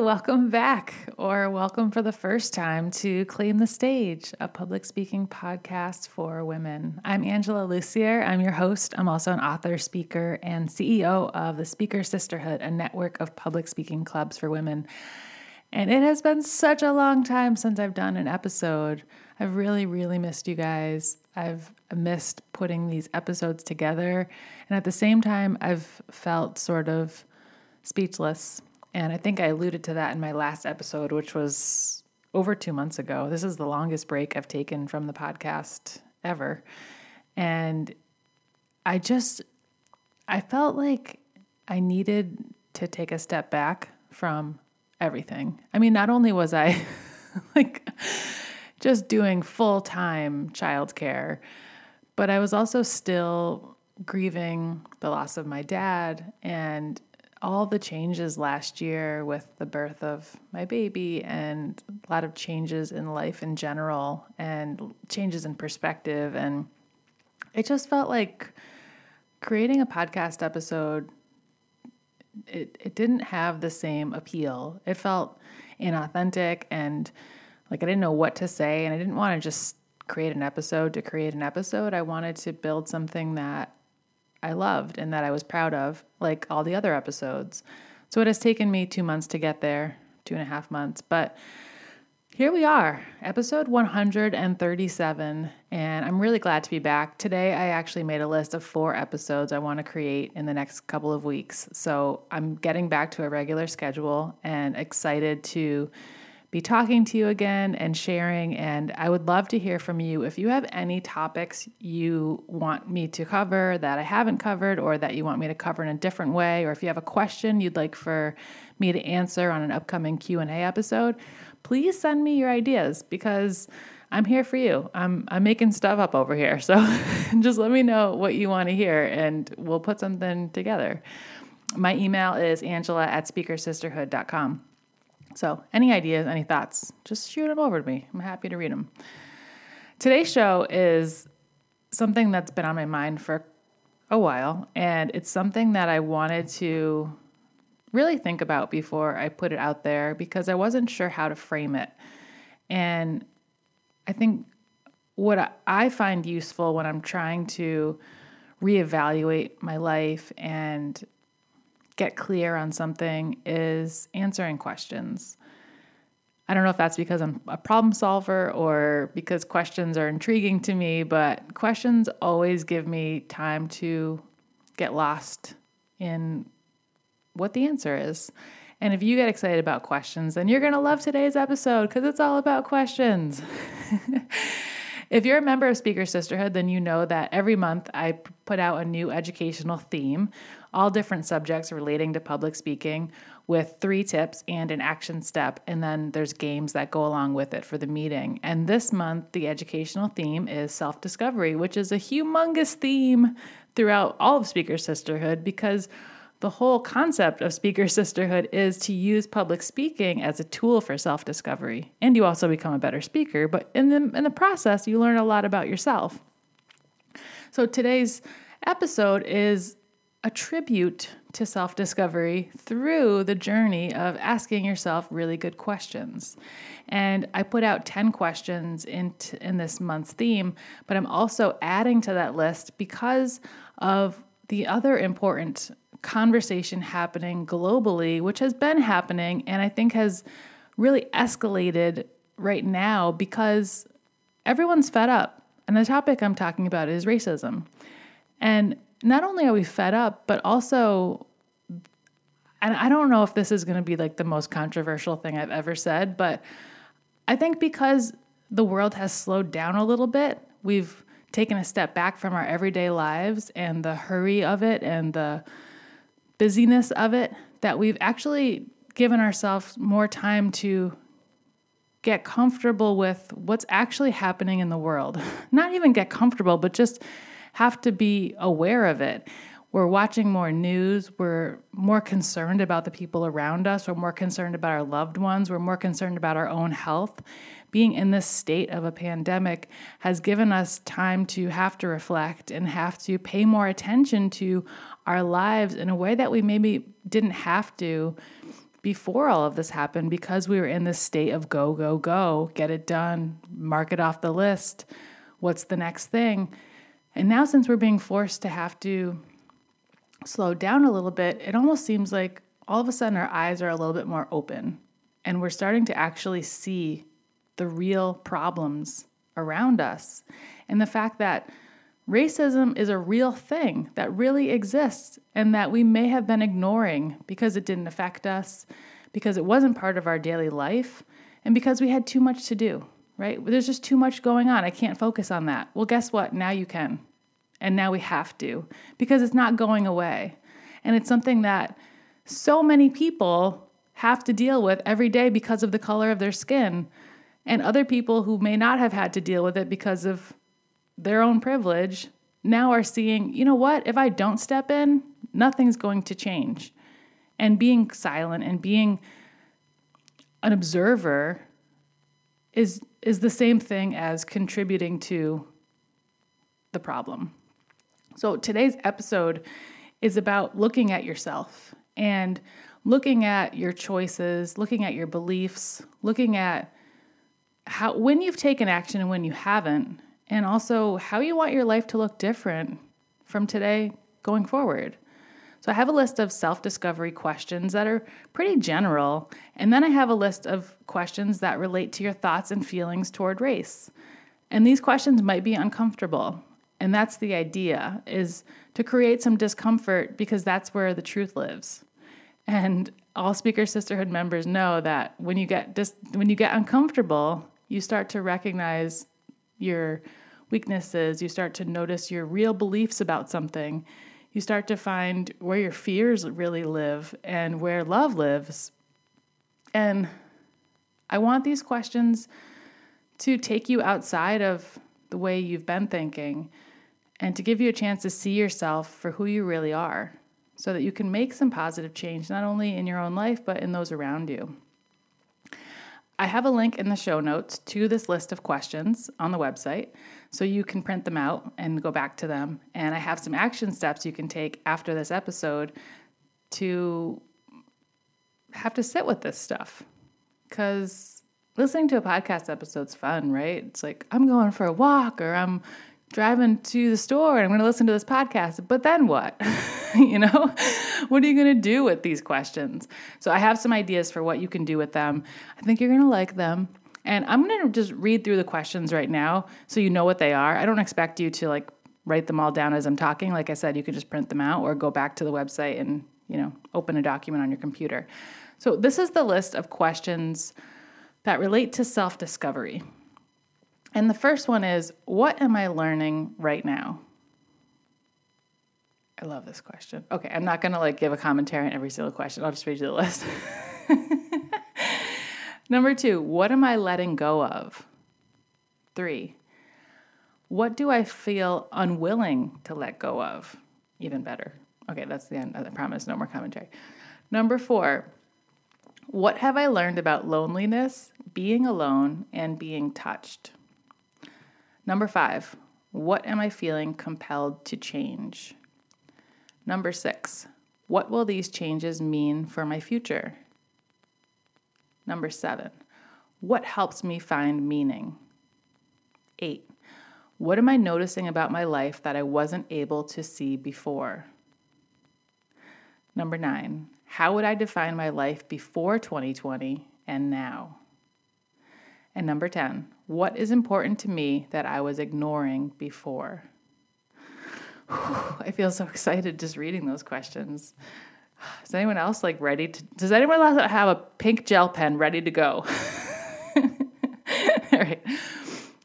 Welcome back, or welcome for the first time to Claim the Stage, a public speaking podcast for women. I'm Angela Lussier. I'm your host. I'm also an author, speaker, and CEO of the Speaker Sisterhood, a network of public speaking clubs for women. And it has been such a long time since I've done an episode. I've really, really missed you guys. I've missed putting these episodes together. And at the same time, I've felt sort of speechless and I think I alluded to that in my last episode, which was over two months ago. This is the longest break I've taken from the podcast ever. And I just, I felt like I needed to take a step back from everything. I mean, not only was I like just doing full time childcare, but I was also still grieving the loss of my dad and all the changes last year with the birth of my baby and a lot of changes in life in general and changes in perspective. And it just felt like creating a podcast episode, it, it didn't have the same appeal. It felt inauthentic and like I didn't know what to say. And I didn't want to just create an episode to create an episode. I wanted to build something that I loved and that I was proud of, like all the other episodes. So it has taken me two months to get there, two and a half months. But here we are, episode 137, and I'm really glad to be back. Today, I actually made a list of four episodes I want to create in the next couple of weeks. So I'm getting back to a regular schedule and excited to be talking to you again and sharing. And I would love to hear from you if you have any topics you want me to cover that I haven't covered or that you want me to cover in a different way, or if you have a question you'd like for me to answer on an upcoming Q&A episode, please send me your ideas because I'm here for you. I'm I'm making stuff up over here. So just let me know what you want to hear and we'll put something together. My email is angela at speakersisterhood.com. So, any ideas, any thoughts, just shoot them over to me. I'm happy to read them. Today's show is something that's been on my mind for a while, and it's something that I wanted to really think about before I put it out there because I wasn't sure how to frame it. And I think what I find useful when I'm trying to reevaluate my life and get clear on something is answering questions. I don't know if that's because I'm a problem solver or because questions are intriguing to me, but questions always give me time to get lost in what the answer is. And if you get excited about questions, then you're going to love today's episode because it's all about questions. if you're a member of Speaker Sisterhood, then you know that every month I put out a new educational theme all different subjects relating to public speaking with three tips and an action step. And then there's games that go along with it for the meeting. And this month, the educational theme is self discovery, which is a humongous theme throughout all of Speaker Sisterhood because the whole concept of speaker sisterhood is to use public speaking as a tool for self-discovery and you also become a better speaker but in the in the process you learn a lot about yourself so today's episode is a tribute to self discovery through the journey of asking yourself really good questions. And I put out 10 questions in, t- in this month's theme, but I'm also adding to that list because of the other important conversation happening globally, which has been happening and I think has really escalated right now because everyone's fed up. And the topic I'm talking about is racism. And not only are we fed up, but also, and I don't know if this is going to be like the most controversial thing I've ever said, but I think because the world has slowed down a little bit, we've taken a step back from our everyday lives and the hurry of it and the busyness of it, that we've actually given ourselves more time to get comfortable with what's actually happening in the world. Not even get comfortable, but just have to be aware of it. We're watching more news. We're more concerned about the people around us. We're more concerned about our loved ones. We're more concerned about our own health. Being in this state of a pandemic has given us time to have to reflect and have to pay more attention to our lives in a way that we maybe didn't have to before all of this happened because we were in this state of go, go, go, get it done, mark it off the list. What's the next thing? And now, since we're being forced to have to slow down a little bit, it almost seems like all of a sudden our eyes are a little bit more open and we're starting to actually see the real problems around us. And the fact that racism is a real thing that really exists and that we may have been ignoring because it didn't affect us, because it wasn't part of our daily life, and because we had too much to do, right? There's just too much going on. I can't focus on that. Well, guess what? Now you can. And now we have to because it's not going away. And it's something that so many people have to deal with every day because of the color of their skin. And other people who may not have had to deal with it because of their own privilege now are seeing, you know what, if I don't step in, nothing's going to change. And being silent and being an observer is is the same thing as contributing to the problem. So today's episode is about looking at yourself and looking at your choices, looking at your beliefs, looking at how when you've taken action and when you haven't, and also how you want your life to look different from today going forward. So I have a list of self-discovery questions that are pretty general, and then I have a list of questions that relate to your thoughts and feelings toward race. And these questions might be uncomfortable, and that's the idea is to create some discomfort because that's where the truth lives. And all Speaker Sisterhood members know that when you get dis- when you get uncomfortable, you start to recognize your weaknesses, you start to notice your real beliefs about something. You start to find where your fears really live and where love lives. And I want these questions to take you outside of the way you've been thinking and to give you a chance to see yourself for who you really are so that you can make some positive change, not only in your own life, but in those around you. I have a link in the show notes to this list of questions on the website, so you can print them out and go back to them. And I have some action steps you can take after this episode to have to sit with this stuff. Because listening to a podcast episode's fun, right? It's like I'm going for a walk or I'm driving to the store and I'm going to listen to this podcast. But then what? you know, what are you going to do with these questions? So I have some ideas for what you can do with them. I think you're going to like them. And I'm going to just read through the questions right now so you know what they are. I don't expect you to like write them all down as I'm talking. Like I said, you can just print them out or go back to the website and, you know, open a document on your computer. So this is the list of questions that relate to self-discovery. And the first one is What am I learning right now? I love this question. Okay, I'm not going to like give a commentary on every single question. I'll just read you the list. Number two, what am I letting go of? Three, what do I feel unwilling to let go of? Even better. Okay, that's the end. I promise, no more commentary. Number four, what have I learned about loneliness, being alone, and being touched? Number five, what am I feeling compelled to change? Number six, what will these changes mean for my future? Number seven, what helps me find meaning? Eight, what am I noticing about my life that I wasn't able to see before? Number nine, how would I define my life before 2020 and now? And number 10, what is important to me that I was ignoring before? I feel so excited just reading those questions. Is anyone else like ready to? Does anyone else have a pink gel pen ready to go? All right.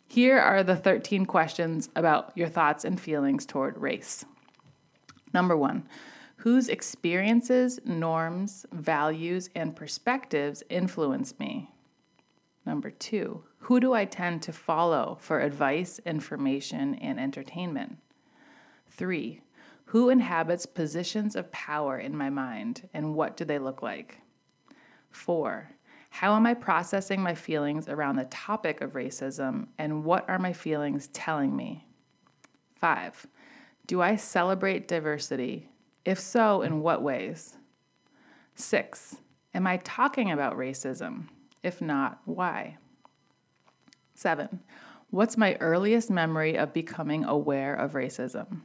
Here are the 13 questions about your thoughts and feelings toward race. Number one, whose experiences, norms, values, and perspectives influence me? Number two, who do I tend to follow for advice, information, and entertainment? Three, who inhabits positions of power in my mind and what do they look like? Four, how am I processing my feelings around the topic of racism and what are my feelings telling me? Five, do I celebrate diversity? If so, in what ways? Six, Am I talking about racism? If not, why? Seven, what's my earliest memory of becoming aware of racism?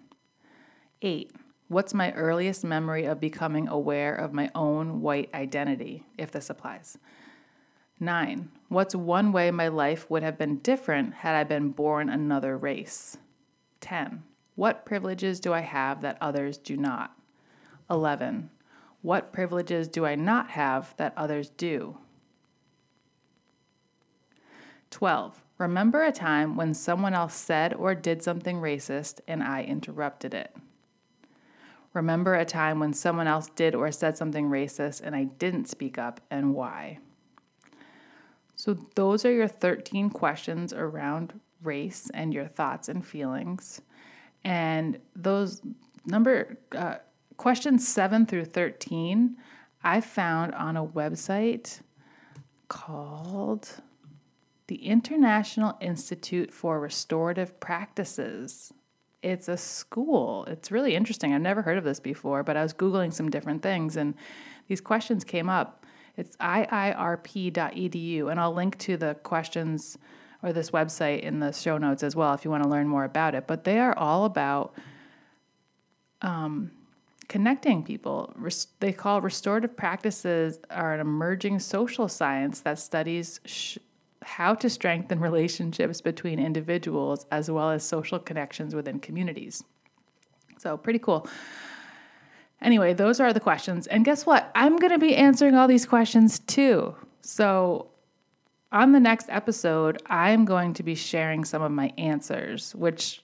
Eight, what's my earliest memory of becoming aware of my own white identity, if this applies? Nine, what's one way my life would have been different had I been born another race? 10. What privileges do I have that others do not? 11. What privileges do I not have that others do? 12. Remember a time when someone else said or did something racist and I interrupted it. Remember a time when someone else did or said something racist and I didn't speak up and why. So, those are your 13 questions around race and your thoughts and feelings. And those number uh, questions 7 through 13 I found on a website called the International Institute for Restorative Practices. It's a school. It's really interesting. I've never heard of this before, but I was Googling some different things and these questions came up. It's iirp.edu, and I'll link to the questions or this website in the show notes as well if you want to learn more about it. But they are all about um, connecting people. They call restorative practices are an emerging social science that studies sh- how to strengthen relationships between individuals as well as social connections within communities. So, pretty cool. Anyway, those are the questions. And guess what? I'm going to be answering all these questions too. So, on the next episode, I'm going to be sharing some of my answers, which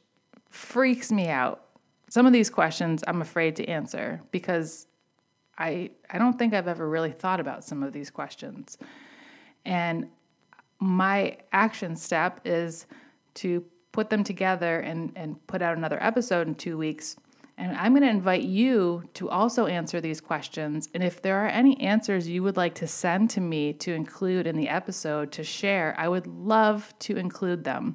freaks me out. Some of these questions I'm afraid to answer because I I don't think I've ever really thought about some of these questions. And my action step is to put them together and, and put out another episode in two weeks and I'm going to invite you to also answer these questions. And if there are any answers you would like to send to me to include in the episode to share, I would love to include them.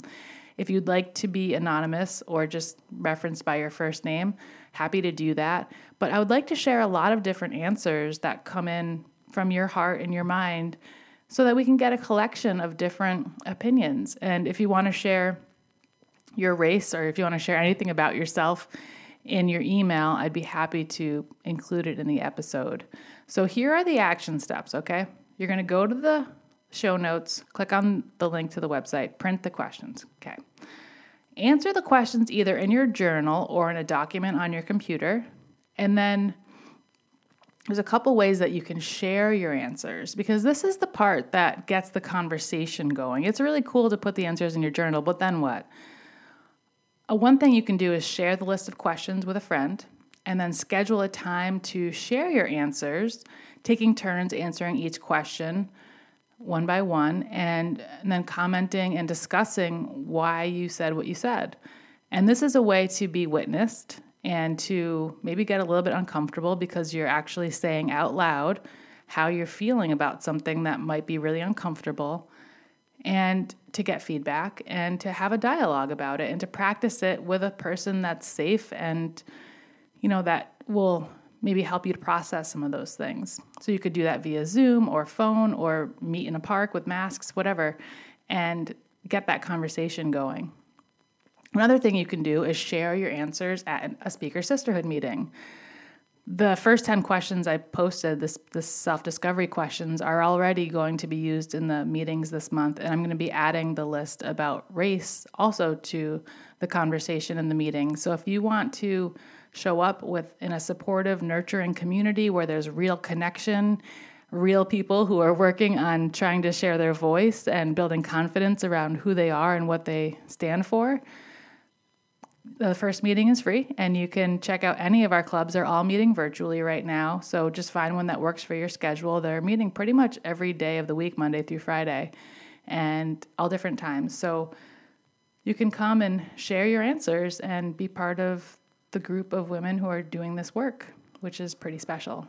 If you'd like to be anonymous or just referenced by your first name, happy to do that. But I would like to share a lot of different answers that come in from your heart and your mind so that we can get a collection of different opinions. And if you want to share your race or if you want to share anything about yourself, in your email, I'd be happy to include it in the episode. So here are the action steps, okay? You're going to go to the show notes, click on the link to the website, print the questions, okay? Answer the questions either in your journal or in a document on your computer. And then there's a couple ways that you can share your answers because this is the part that gets the conversation going. It's really cool to put the answers in your journal, but then what? Uh, one thing you can do is share the list of questions with a friend and then schedule a time to share your answers, taking turns answering each question one by one and, and then commenting and discussing why you said what you said. And this is a way to be witnessed and to maybe get a little bit uncomfortable because you're actually saying out loud how you're feeling about something that might be really uncomfortable and to get feedback and to have a dialogue about it and to practice it with a person that's safe and you know that will maybe help you to process some of those things. So you could do that via Zoom or phone or meet in a park with masks, whatever, and get that conversation going. Another thing you can do is share your answers at a speaker sisterhood meeting the first 10 questions I posted, this, this self discovery questions, are already going to be used in the meetings this month. And I'm going to be adding the list about race also to the conversation in the meeting. So if you want to show up with in a supportive, nurturing community where there's real connection, real people who are working on trying to share their voice and building confidence around who they are and what they stand for, the first meeting is free, and you can check out any of our clubs. They're all meeting virtually right now. So just find one that works for your schedule. They're meeting pretty much every day of the week, Monday through Friday, and all different times. So you can come and share your answers and be part of the group of women who are doing this work, which is pretty special.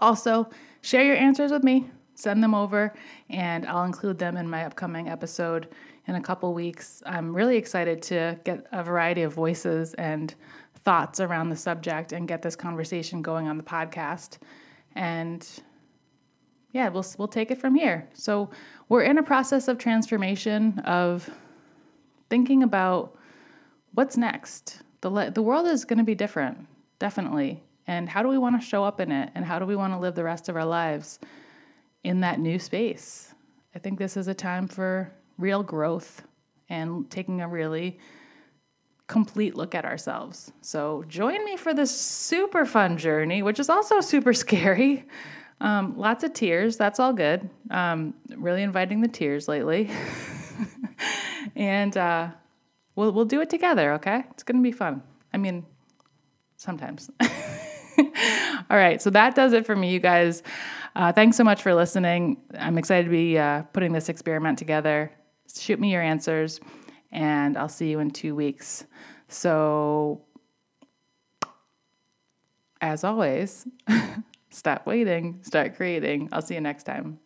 Also, share your answers with me. Send them over, and I'll include them in my upcoming episode in a couple weeks. I'm really excited to get a variety of voices and thoughts around the subject and get this conversation going on the podcast. And yeah, we'll we'll take it from here. So we're in a process of transformation of thinking about what's next. The le- the world is going to be different, definitely. And how do we want to show up in it? And how do we want to live the rest of our lives in that new space? I think this is a time for real growth and taking a really complete look at ourselves. So join me for this super fun journey, which is also super scary. Um, lots of tears. That's all good. Um, really inviting the tears lately, and uh, we'll we'll do it together. Okay, it's gonna be fun. I mean, sometimes. all right, so that does it for me, you guys. Uh, thanks so much for listening. I'm excited to be uh, putting this experiment together. Shoot me your answers, and I'll see you in two weeks. So, as always. Stop waiting, start creating. I'll see you next time.